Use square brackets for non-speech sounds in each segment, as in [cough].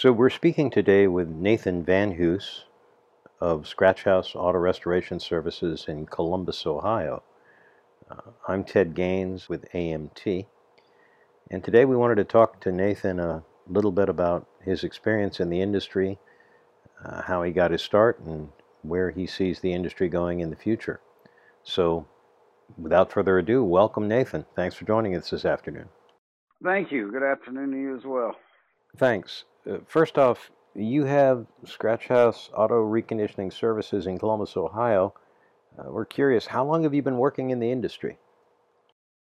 So we're speaking today with Nathan Vanhoose of Skratchhouse Auto Restoration Services in Columbus, Ohio. Uh, I'm Ted Gaines with AMT, and today we wanted to talk to Nathan a little bit about his experience in the industry, uh, how he got his start, and where he sees the industry going in the future. So, without further ado, welcome Nathan. Thanks for joining us this afternoon. Thank you. Good afternoon to you as well. Thanks. Uh, first off, you have Skratchhouse Auto Reconditioning Services in Columbus, Ohio. Uh, we're curious, how long have you been working in the industry?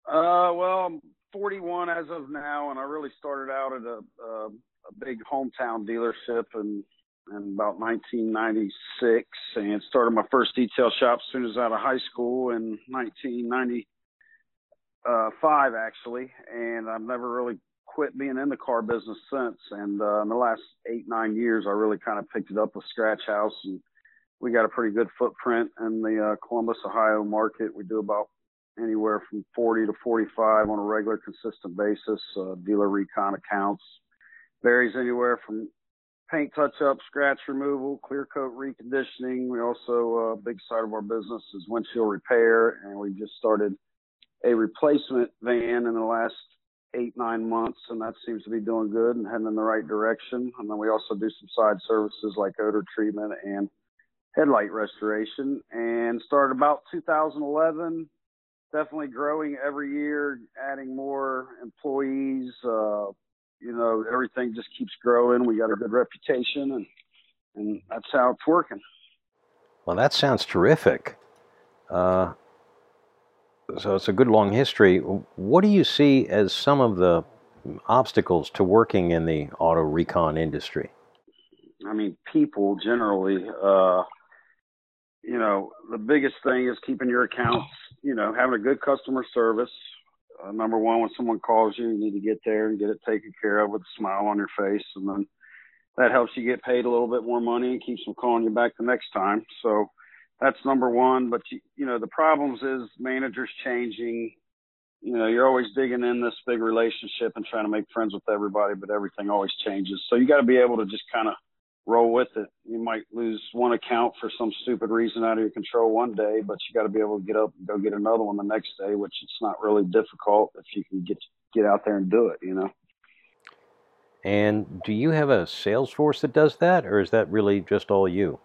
Uh, well, I'm 41 as of now, and I really started out at a, a, a big hometown dealership in, in about 1996 and started my first detail shop as soon as out of high school in 1995, uh, actually. And I've never really quit being in the car business since. And uh, in the last eight, nine years, I really kind of picked it up with Skratchhouse and we got a pretty good footprint in the uh, Columbus, Ohio market. We do about anywhere from 40 to 45 on a regular, consistent basis. Uh, dealer recon accounts varies anywhere from paint touch up, scratch removal, clear coat reconditioning. We also, a uh, big side of our business is windshield repair, and we just started a replacement van in the last eight, nine months, and that seems to be doing good and heading in the right direction. And then we also do some side services like odor treatment and headlight restoration. And started about 2011 definitely growing every year adding more employees uh, you know everything just keeps growing. We got a good reputation and and that's how it's working. Well that sounds terrific. Uh, so it's a good long history what do you see as some of the obstacles to working in the auto recon industry i mean people generally uh, you know, the biggest thing is keeping your accounts, you know, having a good customer service. Uh, number one, when someone calls you, you need to get there and get it taken care of with a smile on your face. And then that helps you get paid a little bit more money and keeps them calling you back the next time. So that's number one. But, you, you know, the problems is managers changing. You know, you're always digging in this big relationship and trying to make friends with everybody, but everything always changes. So you got to be able to just kind of – roll with it. You might lose one account for some stupid reason out of your control one day, but you got to be able to get up and go get another one the next day, which it's not really difficult if you can get get out there and do it, you know. And do you have a sales force that does that, or is that really just all you?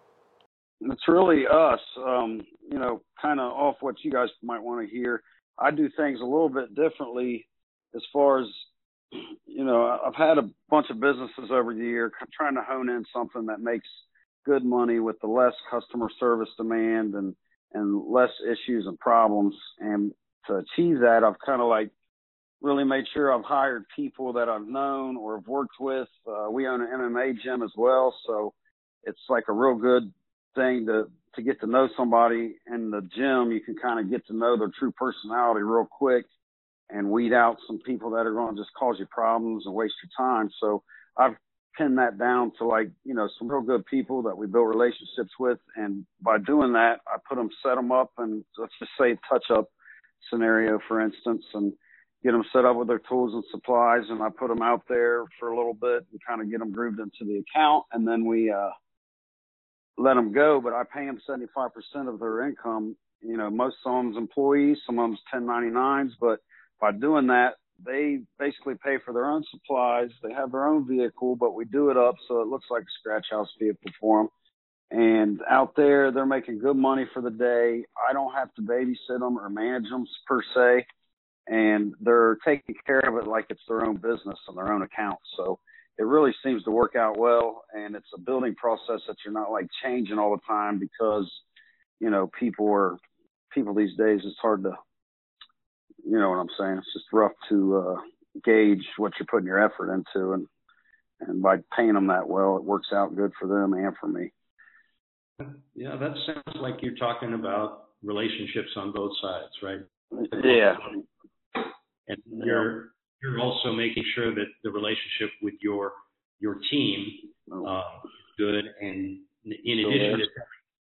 It's really us. Um, you know, kind of off what you guys might want to hear. I do things a little bit differently as far as you know, I've had a bunch of businesses over the year trying to hone in something that makes good money with the less customer service demand and and less issues and problems. And to achieve that, I've kind of like really made sure I've hired people that I've known or have worked with. Uh, we own an MMA gym as well, so it's like a real good thing to to get to know somebody in the gym. You can kind of get to know their true personality real quick and weed out some people that are going to just cause you problems and waste your time. So I've pinned that down to like, you know, some real good people that we build relationships with. And by doing that, I put them, set them up and let's just say touch up scenario, for instance, and get them set up with their tools and supplies. And I put them out there for a little bit and kind of get them grooved into the account. And then we, uh, let them go, but I pay them 75% of their income. You know, most of them's employees, some of them's 1099s, but by doing that, they basically pay for their own supplies. They have their own vehicle, but we do it up so it looks like a Skratchhouse vehicle for them. And out there, they're making good money for the day. I don't have to babysit them or manage them per se. And they're taking care of it like it's their own business and their own account. So it really seems to work out well. And it's a building process that you're not like changing all the time because, you know, people are, people these days, it's hard to you know what I'm saying? It's just rough to uh, gauge what you're putting your effort into, and and by paying them that well, it works out good for them and for me. Yeah, that sounds like you're talking about relationships on both sides, right? Yeah. And you're you're also making sure that the relationship with your your team oh. uh, good, and in addition to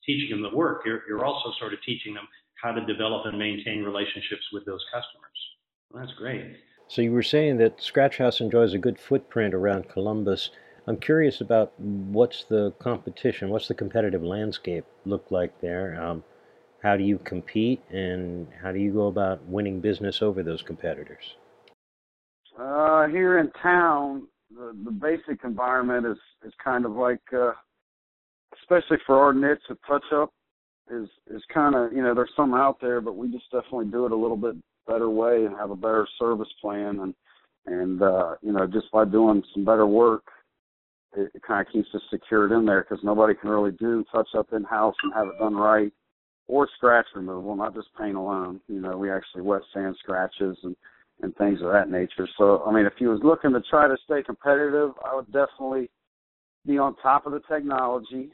teaching them the work, you're you're also sort of teaching them how to develop and maintain relationships with those customers. Well, that's great. So you were saying that Skratchhouse enjoys a good footprint around Columbus. I'm curious about what's the competition, what's the competitive landscape look like there? Um, how do you compete, and how do you go about winning business over those competitors? Uh, here in town, the, the basic environment is is kind of like, uh, especially for our niche of touch up, is is kind of you know there's some out there, but we just definitely do it a little bit better way and have a better service plan and and uh, you know just by doing some better work, it, it kind of keeps us secured in there because nobody can really do touch up in house and have it done right or scratch removal, not just paint alone. You know, we actually wet sand scratches and and things of that nature. So, I mean, if you was looking to try to stay competitive, I would definitely be on top of the technology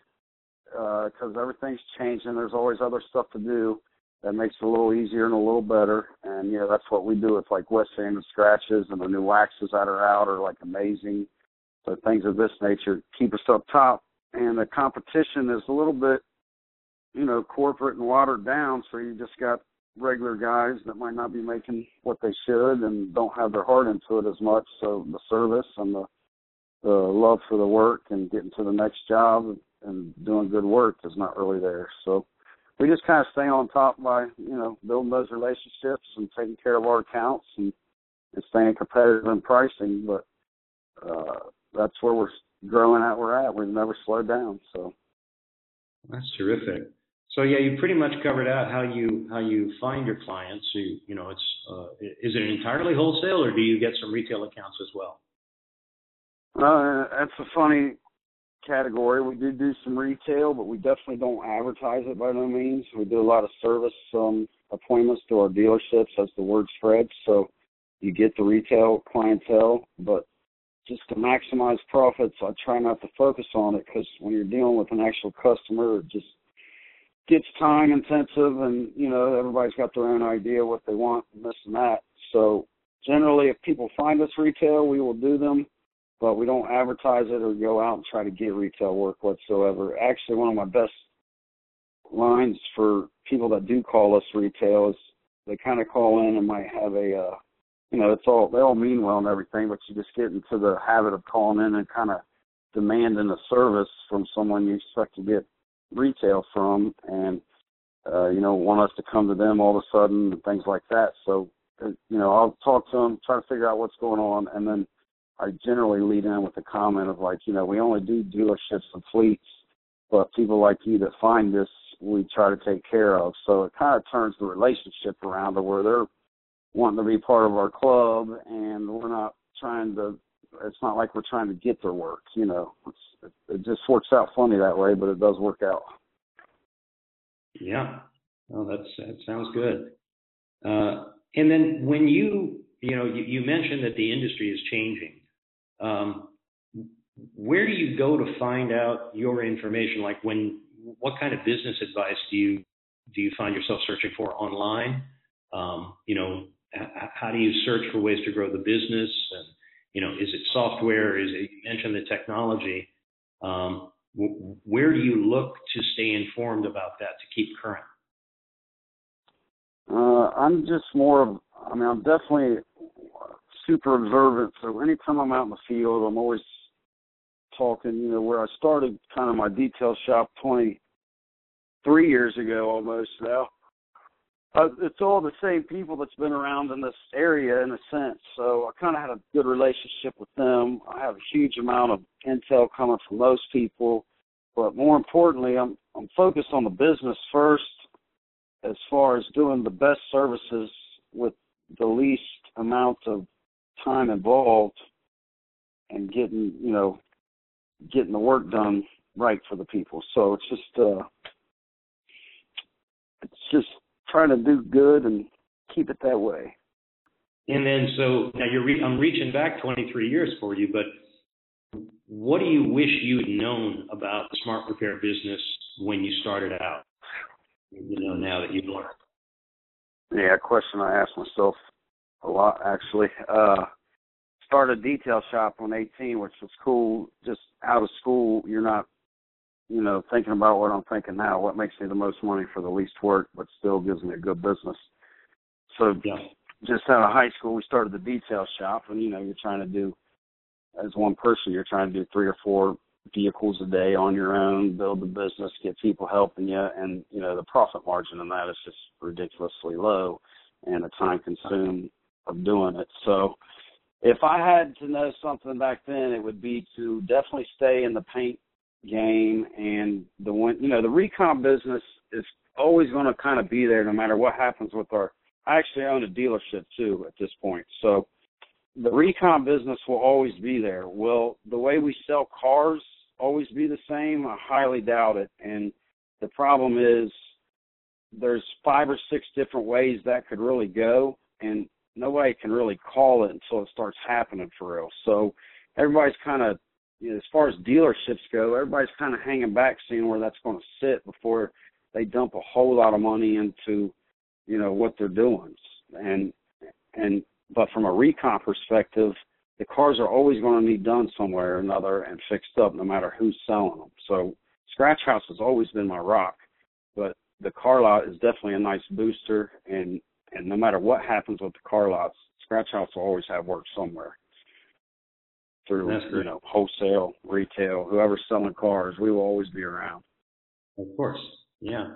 because uh, everything's changing. There's always other stuff to do that makes it a little easier and a little better. And yeah, that's what we do. It's like wet sand scratches and the new waxes that are out are like amazing. So things of this nature keep us up top. And the competition is a little bit, you know, corporate and watered down. So you just got regular guys that might not be making what they should and don't have their heart into it as much. So the service and the the love for the work and getting to the next job and doing good work is not really there. So we just kind of stay on top by you know building those relationships and taking care of our accounts and and staying competitive in pricing. But uh, that's where we're growing at. We're at. We've never slowed down. So that's terrific. So yeah, you pretty much covered out how you how you find your clients. You you know, it's uh, is it entirely wholesale or do you get some retail accounts as well? Uh, that's a funny category. We do do some retail, but we definitely don't advertise it by no means. We do a lot of service um, appointments to our dealerships as the word spreads. So you get the retail clientele, but just to maximize profits, I try not to focus on it because when you're dealing with an actual customer, it just gets time intensive and you know everybody's got their own idea what they want and this and that. So generally if people find us retail we will do them but we don't advertise it or go out and try to get retail work whatsoever. Actually one of my best lines for people that do call us retail is they kind of call in and might have a uh you know it's all they all mean well and everything but you just get into the habit of calling in and kind of demanding a service from someone you expect to get retail from and uh, you know want us to come to them all of a sudden and things like that. So uh, you know I'll talk to them, try to figure out what's going on, and then I generally lead in with a comment of like you know we only do dealerships and fleets, but people like you that find this we try to take care of. So it kind of turns the relationship around to where they're wanting to be part of our club and we're not trying to it's not like we're trying to get their work you know it's it, just works out funny that way, but it does work out. Yeah, well, that's that sounds good. Uh, and then when you you know you, you, mentioned that the industry is changing. Um, where do you go to find out your information? Like when, what kind of business advice do you do you find yourself searching for online? Um, you know, how do you search for ways to grow the business? And you know, is it software? Is it, you mentioned the technology? Um, w- where do you look to stay informed about that to keep current? Uh, I'm just more of, I mean, I'm definitely super observant. So anytime I'm out in the field, I'm always talking, you know, where I started kind of my detail shop 23 years ago almost now uh, it's all the same people that's been around in this area in a sense. So I kind of had a good relationship with them. I have a huge amount of intel coming from those people, but more importantly, I'm I'm focused on the business first, as far as doing the best services with the least amount of time involved, and getting you know getting the work done right for the people. So it's just uh, it's just trying to do good and keep it that way. And then, so now you're re- I'm reaching back 23 years for you, but what do you wish you'd known about the smart repair business when you started out? You know, now that you've learned. Yeah, a question I ask myself a lot actually. Uh, started a detail shop when 18, which was cool. Just out of school, you're not you know, thinking about what I'm thinking now, what makes me the most money for the least work, but still gives me a good business. So, yeah. just out of high school, we started the detail shop, and you know, you're trying to do as one person, you're trying to do three or four vehicles a day on your own, build the business, get people helping you, and you know the profit margin in that is just ridiculously low, and the time consumed of doing it. So, if I had to know something back then, it would be to definitely stay in the paint game and the one, you know, the recon business is always going to kind of be there no matter what happens with our. I actually own a dealership too at this point, so the recon business will always be there. Will the way we sell cars always be the same? I highly doubt it. And the problem is there's five or six different ways that could really go, and nobody can really call it until it starts happening for real. So everybody's kind of, you know, as far as dealerships go, everybody's kind of hanging back, seeing where that's going to sit before they dump a whole lot of money into, you know, what they're doing. And and but from a recon perspective, the cars are always going to need done somewhere or another and fixed up, no matter who's selling them. So Skratchhouse has always been my rock, but the car lot is definitely a nice booster. And and no matter what happens with the car lots, Skratchhouse will always have work somewhere through you know wholesale, retail, whoever's selling cars. We will always be around. Of course, yeah.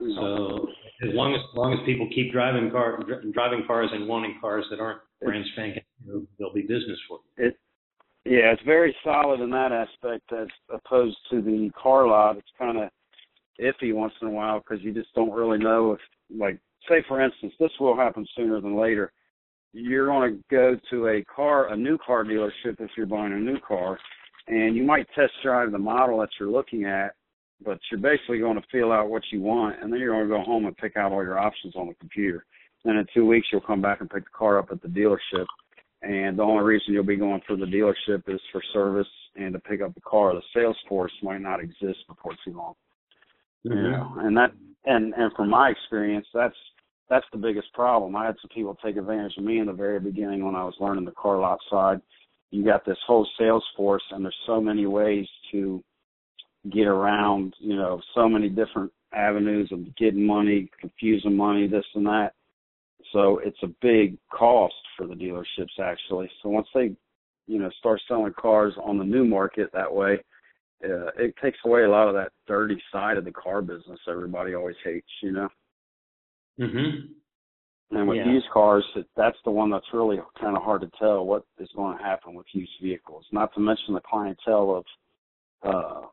So as long as, as long as people keep driving car driving cars and wanting cars that aren't brand spanking, there'll be business for you. It, yeah, it's very solid in that aspect as opposed to the car lot. It's kind of iffy once in a while because you just don't really know if, like, say for instance, this will happen sooner than later. You're going to go to a car, a new car dealership if you're buying a new car, and you might test drive the model that you're looking at, but you're basically going to feel out what you want, and then you're going to go home and pick out all your options on the computer. Then in two weeks, you'll come back and pick the car up at the dealership. And the only reason you'll be going through the dealership is for service and to pick up the car. The sales force might not exist before too long. Mm-hmm. You know, and that and and from my experience, that's that's the biggest problem. I had some people take advantage of me in the very beginning when I was learning the car lot side. You got this whole sales force, and there's so many ways to get around. You know, so many different avenues of getting money, confusing money, this and that. So it's a big cost for the dealerships actually. So once they, you know, start selling cars on the new market that way, uh, it takes away a lot of that dirty side of the car business everybody always hates, you know. Mhm. And with yeah. used cars, that's the one that's really kind of hard to tell what is going to happen with used vehicles. Not to mention the clientele of uh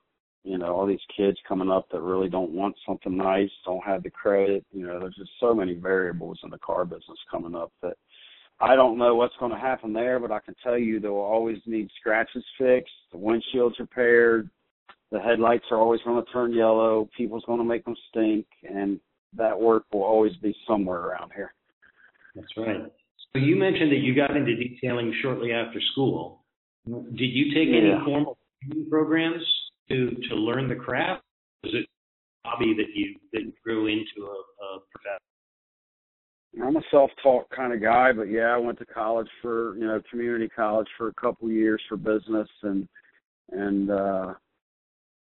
you know, all these kids coming up that really don't want something nice, don't have the credit. You know, there's just so many variables in the car business coming up that I don't know what's going to happen there, but I can tell you they will always need scratches fixed, the windshield's repaired, the headlights are always going to turn yellow, people's going to make them stink, and that work will always be somewhere around here. That's right. So you mentioned that you got into detailing shortly after school. Did you take yeah. any formal programs to to learn the craft? Was it a hobby that you that you grew into a, a profession? I'm a self-taught kind of guy, but yeah, I went to college for you know community college for a couple of years for business and and uh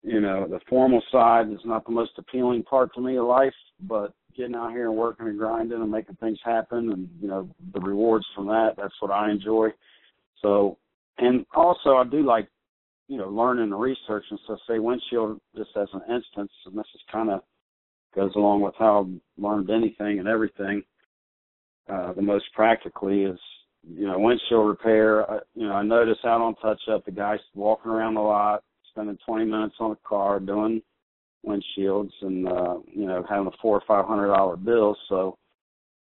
you know the formal side is not the most appealing part to me of life, but getting out here and working and grinding and making things happen and you know the rewards from that that's what I enjoy. So and also I do like you know, learning and researching. So say windshield just as an instance, and this is kind of goes along with how I've learned anything and everything. Uh, the most practically is, you know, windshield repair. I, you know, I notice out on touch up, the guys walking around the lot, spending 20 minutes on the car doing windshields and, uh, you know, having a four or five hundred dollar bill. So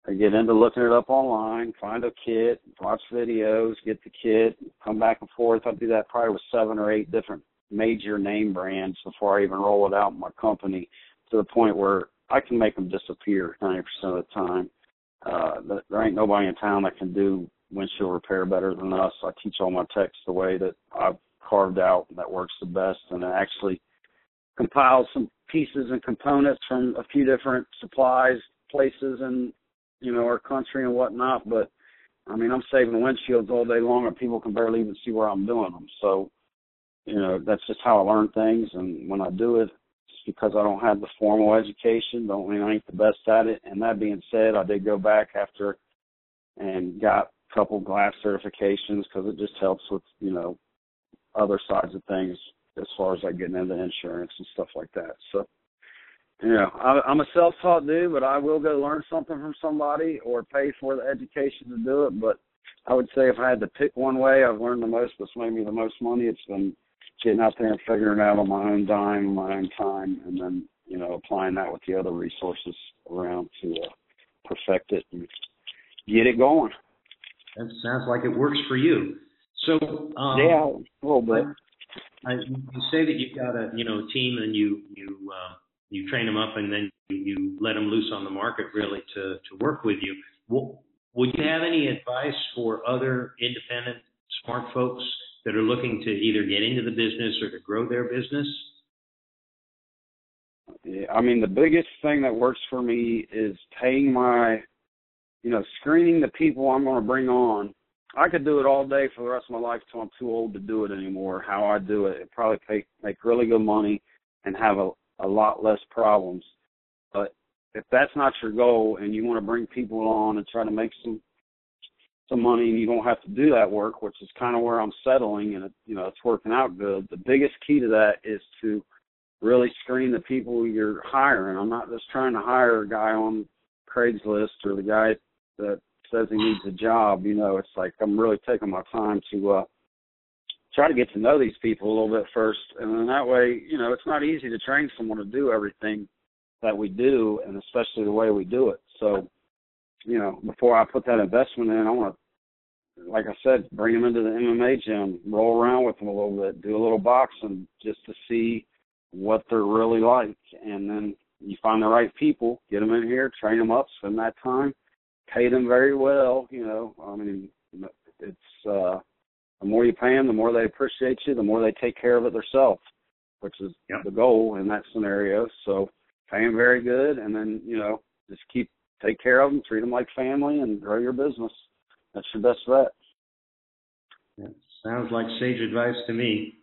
I get into looking it up online, find a kit, watch videos, get the kit, come back and forth. I do that probably with seven or eight different major name brands before I even roll it out in my company to the point where I can make them disappear 90% of the time. Uh, there ain't nobody in town that can do windshield repair better than us. I teach all my techs the way that I've carved out that works the best and it actually compiles some pieces and components from a few different supplies places and you know, our country and whatnot. But I mean, I'm saving windshields all day long, and people can barely even see where I'm doing them. So, you know, that's just how I learn things. And when I do it, it's because I don't have the formal education. Don't mean I ain't the best at it. And that being said, I did go back after and got a couple glass certifications because it just helps with, you know, other sides of things as far as like getting into insurance and stuff like that. So, you know, I, I'm a self-taught dude, but I will go learn something from somebody or pay for the education to do it. But I would say if I had to pick one way, I've learned the most, what's made me the most money. It's been getting out there and figuring it out on my own dime, my own time, and then you know applying that with the other resources around to uh, perfect it and get it going. That sounds like it works for you. So um, yeah, a little bit. I, you say that you've got a you know team and you you uh, you train them up and then you, you let them loose on the market really to to work with you. Well, would you have any advice for other independent smart folks that are looking to either get into the business or to grow their business? I mean, the biggest thing that works for me is paying my, you know, screening the people I'm going to bring on. I could do it all day for the rest of my life until I'm too old to do it anymore. How I do it, it probably pay, make really good money and have a, a lot less problems. But if that's not your goal and you want to bring people on and try to make some some money and you don't have to do that work, which is kind of where I'm settling and it, you know it's working out good. The biggest key to that is to really screen the people you're hiring. I'm not just trying to hire a guy on Craigslist or the guy that says he needs a job. You know, it's like I'm really taking my time to uh try to get to know these people a little bit first, and then that way, you know, it's not easy to train someone to do everything that we do, and especially the way we do it. So, you know, before I put that investment in, I want to, like I said, bring them into the MMA gym, roll around with them a little bit, do a little boxing just to see what they're really like, and then you find the right people, get them in here, train them up, spend that time, pay them very well. You know, I mean, it's uh, the more you pay them, the more they appreciate you, the more they take care of it themselves, which is yep. the goal in that scenario. So pay them very good, and then you know just keep take care of them, treat them like family, and grow your business. That's your best bet. That sounds like sage advice to me.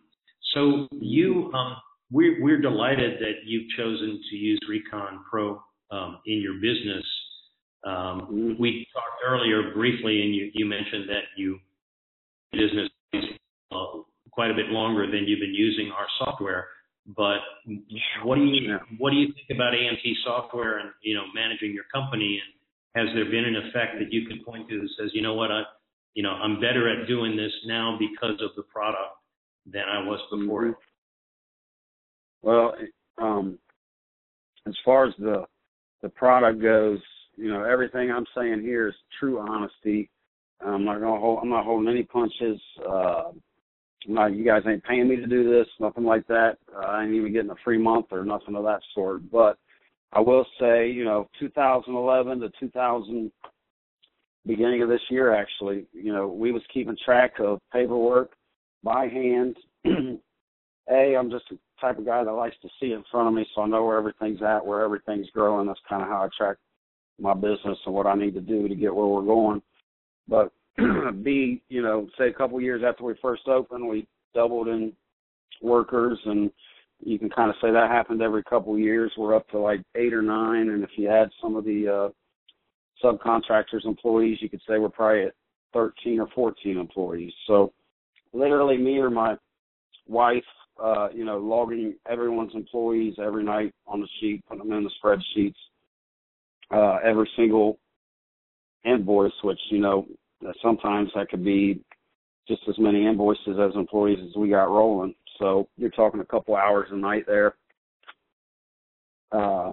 So you, um, we're we're delighted that you've chosen to use Recon Pro um, in your business. Um. We talked earlier briefly, and you you mentioned that you business uh, quite a bit longer than you've been using our software. But what do you what do you think about AMT software and you know managing your company? And has there been an effect that you can point to that says, you know what, I you know I'm better at doing this now because of the product than I was before mm-hmm. Well, um, as far as the the product goes, you know everything I'm saying here is true honesty. I'm not gonna hold. I'm not holding any punches. Uh, no, you guys ain't paying me to do this, nothing like that. Uh, I ain't even getting a free month or nothing of that sort. But I will say, you know, 2011 to 2000, beginning of this year, actually, you know, we was keeping track of paperwork by hand. [clears throat] a, I'm just the type of guy that likes to see in front of me, so I know where everything's at, where everything's growing. That's kind of how I track my business and what I need to do to get where we're going. But [clears throat] B, you know, say a couple years after we first opened, we doubled in workers, and you can kind of say that happened every couple years. We're up to like eight or nine, and if you add some of the uh, subcontractors, employees, you could say we're probably at 13 or 14 employees. So literally, me or my wife, uh, you know, logging everyone's employees every night on the sheet, putting them in the spreadsheets. Uh, every single invoice, which you know sometimes that could be just as many invoices as employees as we got rolling. So you're talking a couple hours a night there. Uh,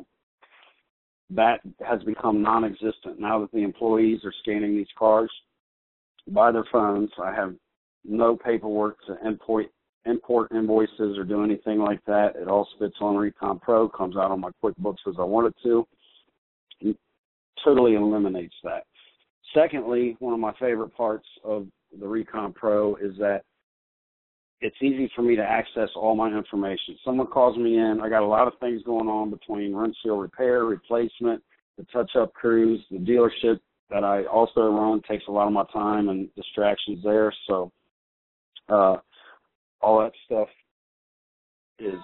that has become non-existent now that the employees are scanning these cards by their phones. I have no paperwork to import import invoices or do anything like that. It all spits on Recon Pro, comes out on my QuickBooks as I want it to. Totally eliminates that. Secondly, one of my favorite parts of the Recon Pro is that it's easy for me to access all my information. Someone calls me in, I got a lot of things going on between windshield repair, replacement, the touch-up crews, the dealership that I also run takes a lot of my time and distractions there. So uh, all that stuff is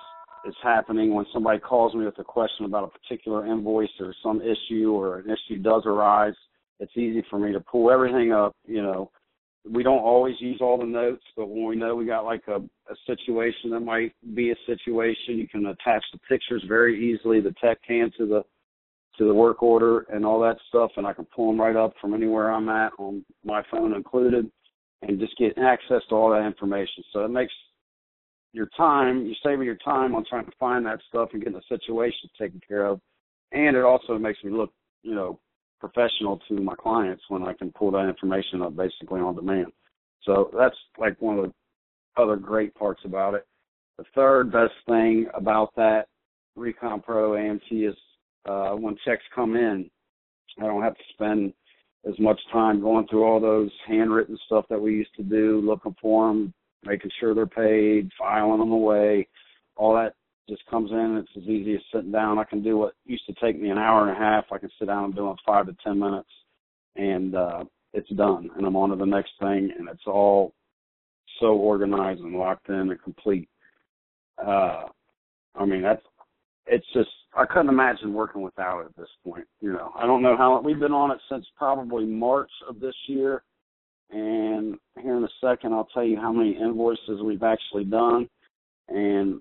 is happening when somebody calls me with a question about a particular invoice or some issue or an issue does arise it's easy for me to pull everything up, you know, we don't always use all the notes, but when we know we got like a, a situation that might be a situation, you can attach the pictures very easily. The tech can to the to the work order and all that stuff, and I can pull them right up from anywhere I'm at on my phone included, and just get access to all that information. So it makes your time, you're saving your time on trying to find that stuff and getting the situation taken care of, and it also makes me look, you know, professional to my clients when I can pull that information up basically on demand. So that's like one of the other great parts about it. The third best thing about that Recon Pro AMT is uh, when checks come in, I don't have to spend as much time going through all those handwritten stuff that we used to do, looking for them, making sure they're paid, filing them away. All that just comes in. It's as easy as sitting down. I can do what used to take me an hour and a half. I can sit down and do it in five to ten minutes, and uh, it's done. And I'm on to the next thing, and it's all so organized and locked in and complete. Uh, I mean, that's it's just I couldn't imagine working without it at this point. You know, I don't know how we've been on it since probably March of this year, and here in a second I'll tell you how many invoices we've actually done, and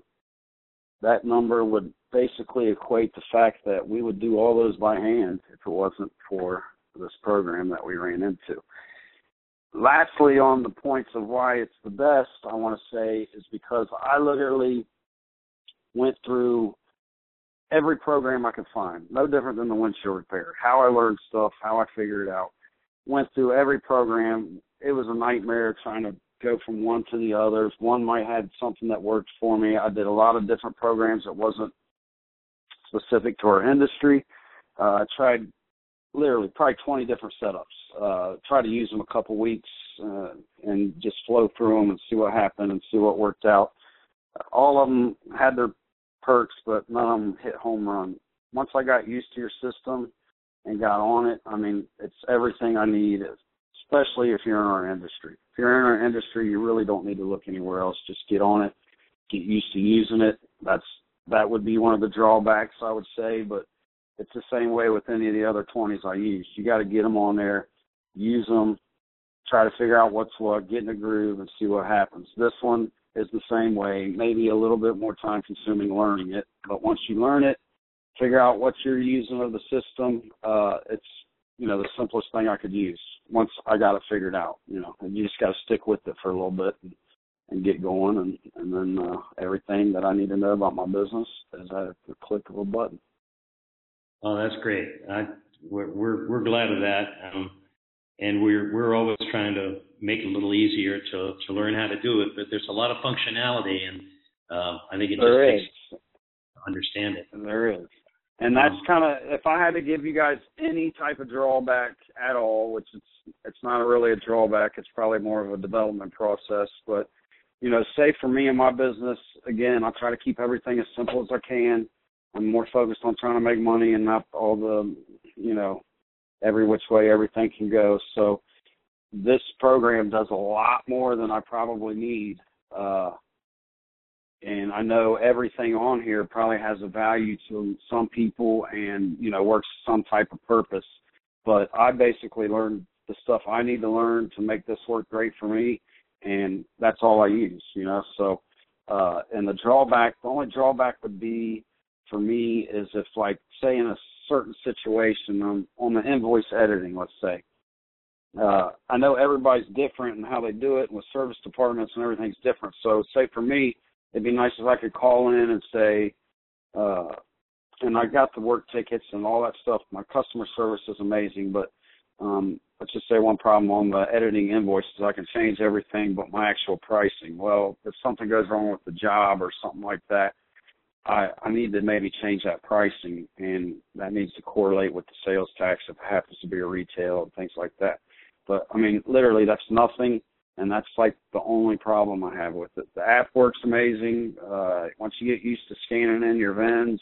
that number would basically equate the fact that we would do all those by hand if it wasn't for this program that we ran into. Lastly, on the points of why it's the best, I want to say is because I literally went through every program I could find, no different than the windshield repair. How I learned stuff, how I figured it out. Went through every program. It was a nightmare trying to go from one to the others. One might have something that worked for me. I did a lot of different programs that wasn't specific to our industry. Uh, I tried literally probably 20 different setups. Uh, try to use them a couple weeks uh, and just flow through them and see what happened and see what worked out. All of them had their perks, but none of them hit home run. Once I got used to your system and got on it, I mean, it's everything I need, especially if you're in our industry. If you're in our industry, you really don't need to look anywhere else. Just get on it, get used to using it. That's that would be one of the drawbacks I would say, but it's the same way with any of the other 20s I use. You got to get them on there, use them, try to figure out what's what, get in a groove, and see what happens. This one is the same way, maybe a little bit more time consuming learning it, but once you learn it, figure out what you're using of the system. Uh, it's you know the simplest thing I could use once I got it figured out. You know, and you just got to stick with it for a little bit and, and get going, and and then uh, everything that I need to know about my business is at the click of a button. Oh, that's great. I, we're, we're we're glad of that, um, and we're we're always trying to make it a little easier to to learn how to do it. But there's a lot of functionality, and uh, I think it just there takes to understand it. There is. And that's kind of if I had to give you guys any type of drawback at all, which it's it's not really a drawback, it's probably more of a development process. But you know, say for me and my business, again, I try to keep everything as simple as I can. I'm more focused on trying to make money and not all the, you know, every which way everything can go. So this program does a lot more than I probably need. Uh, and I know everything on here probably has a value to some people and you know works some type of purpose. But I basically learned the stuff I need to learn to make this work great for me, and that's all I use. You know, so uh, and the drawback, the only drawback would be for me is if like say in a certain situation on on the invoice editing, let's say. Uh, I know everybody's different and how they do it, and with service departments and everything's different. So, say for me, it'd be nice if I could call in and say, uh, and I got the work tickets and all that stuff. My customer service is amazing, but um, let's just say one problem on the editing invoices, I can change everything but my actual pricing. Well, if something goes wrong with the job or something like that, I, I need to maybe change that pricing, and that needs to correlate with the sales tax if it happens to be a retail and things like that. But I mean, literally, that's nothing and that's like the only problem I have with it. The app works amazing. Uh, once you get used to scanning in your VINs,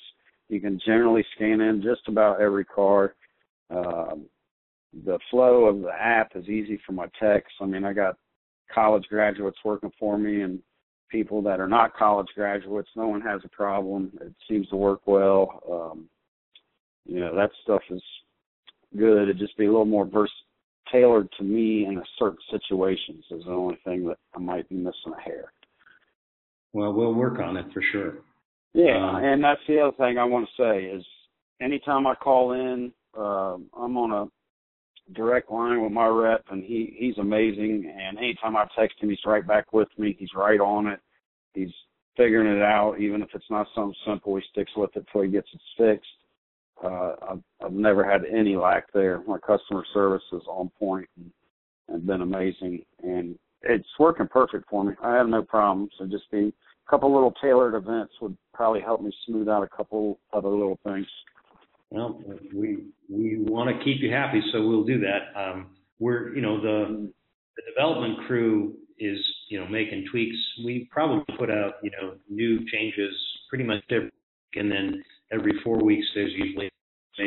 you can generally scan in just about every car. Um, the flow of the app is easy for my techs. I mean, I got college graduates working for me and people that are not college graduates. No one has a problem. It seems to work well. Um, you know, that stuff is good. It'd just be a little more vers- tailored to me in a certain situations is the only thing that I might be missing a hair. Well, we'll work on it for sure. Yeah, um, and that's the other thing I want to say is anytime I call in, uh, I'm on a direct line with my rep, and he he's amazing. And anytime I text him, he's right back with me. He's right on it. He's figuring it out, even if it's not something simple. He sticks with it till he gets it fixed. Uh, I've, I've never had any lack there. My customer service is on point and, and been amazing, and it's working perfect for me. I have no problems. So just be a couple little tailored events would probably help me smooth out a couple other little things. Well, we we want to keep you happy, so we'll do that. Um, we're you know the the development crew is you know making tweaks. We probably put out you know new changes pretty much every week, and then every four weeks there's usually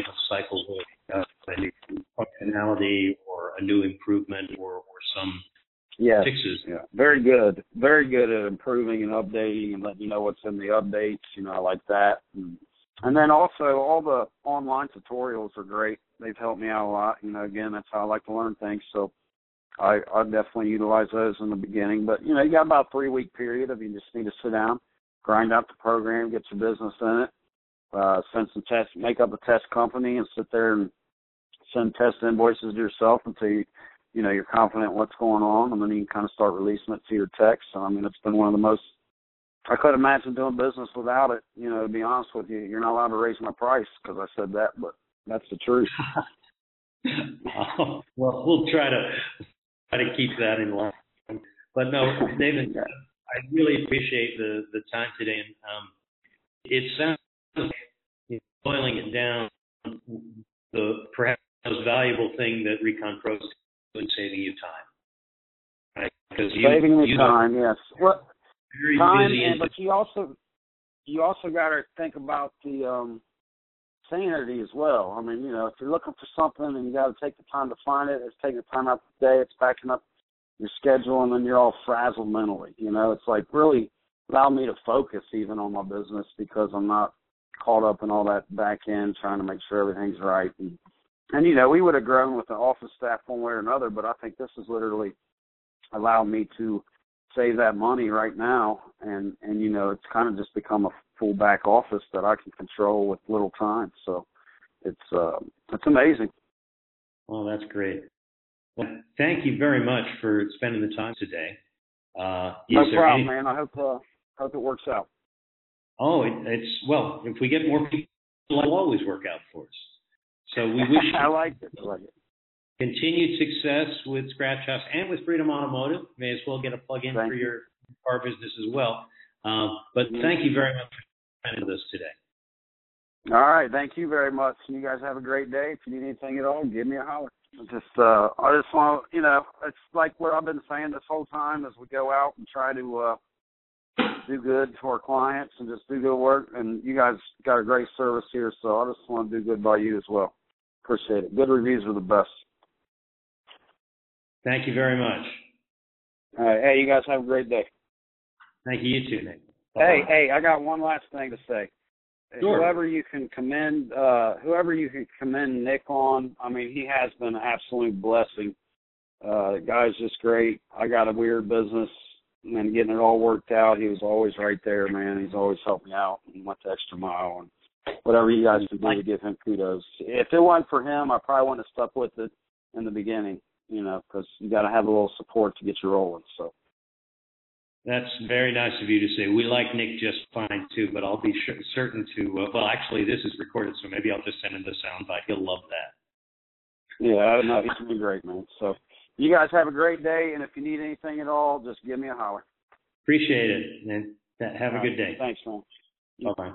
a cycle with uh, a new functionality or a new improvement or or some yes. fixes. Yeah, very good, very good at improving and updating and letting you know what's in the updates. You know, I like that. And, and then also all the online tutorials are great. They've helped me out a lot. You know, again, that's how I like to learn things. So I I definitely utilize those in the beginning. But you know, you got about a three week period of you just need to sit down, grind out the program, get your business in it, uh, send some tests, make up a test company, and sit there and send test invoices to yourself until you you know you're confident what's going on, and then you can kind of start releasing it to your techs. So I mean, it's been one of the most I couldn't imagine doing business without it. You know, to be honest with you, you're not allowed to raise my price because I said that, but that's the truth. [laughs] [laughs] well, we'll try to try to keep that in line. But no, [laughs] David, I really appreciate the the time today. And um, it sounds boiling it down, the perhaps most valuable thing that Recon Pro is doing saving you time. Right? Because saving me time, yes. Well, time. And, but you also you also got to think about the um sanity as well. I mean, you know, if you're looking for something and you got to take the time to find it, it's taking time out the day, it's backing up your schedule, and then you're all frazzled mentally. You know, it's like really allow me to focus even on my business because I'm not caught up in all that back end trying to make sure everything's right. And, and you know, we would have grown with the office staff one way or another, but I think this has literally allowed me to save that money right now. And and you know it's kind of just become a full back office that I can control with little time. So it's uh it's amazing. Well that's great. Well thank you very much for spending the time today. Uh no problem any... man. I hope uh hope it works out oh it, it's well if we get more people it'll always work out for us so we [laughs] wish I like it I like it continued success with Skratchhouse and with Freedom Automotive. May as well get a plug in thank for you. your car business as well. Um, but mm-hmm. thank you very much for spending with us today. All right, thank you very much. You guys have a great day. If you need anything at all, give me a holler. Just, uh, I just want you know, it's like what I've been saying this whole time as we go out and try to uh, do good for our clients and just do good work. And you guys got a great service here, so I just want to do good by you as well. Appreciate it. Good reviews are the best. Thank you very much. All right. Hey, you guys have a great day. Thank you. You too, Nick. Hey, hey, I got one last thing to say. Sure. Whoever you can commend, uh, whoever you can commend Nick on, I mean, he has been an absolute blessing. Uh, the guy's just great. I got a weird business and getting it all worked out. He was always right there, man. He's always helped me out and went the extra mile and whatever you guys can do to give him kudos. If it wasn't for him, I probably wouldn't have stuck with it in the beginning you know, because you got to have a little support to get you rolling. So. That's very nice of you to say. We like Nick just fine too, but I'll be sure, certain to. Uh, well, actually, this is recorded, so maybe I'll just send him the soundbite. He'll love that. Yeah, I know he's been great, man. So, you guys have a great day, and if you need anything at all, just give me a holler. Appreciate it, and have a good day. Thanks, man. Bye bye.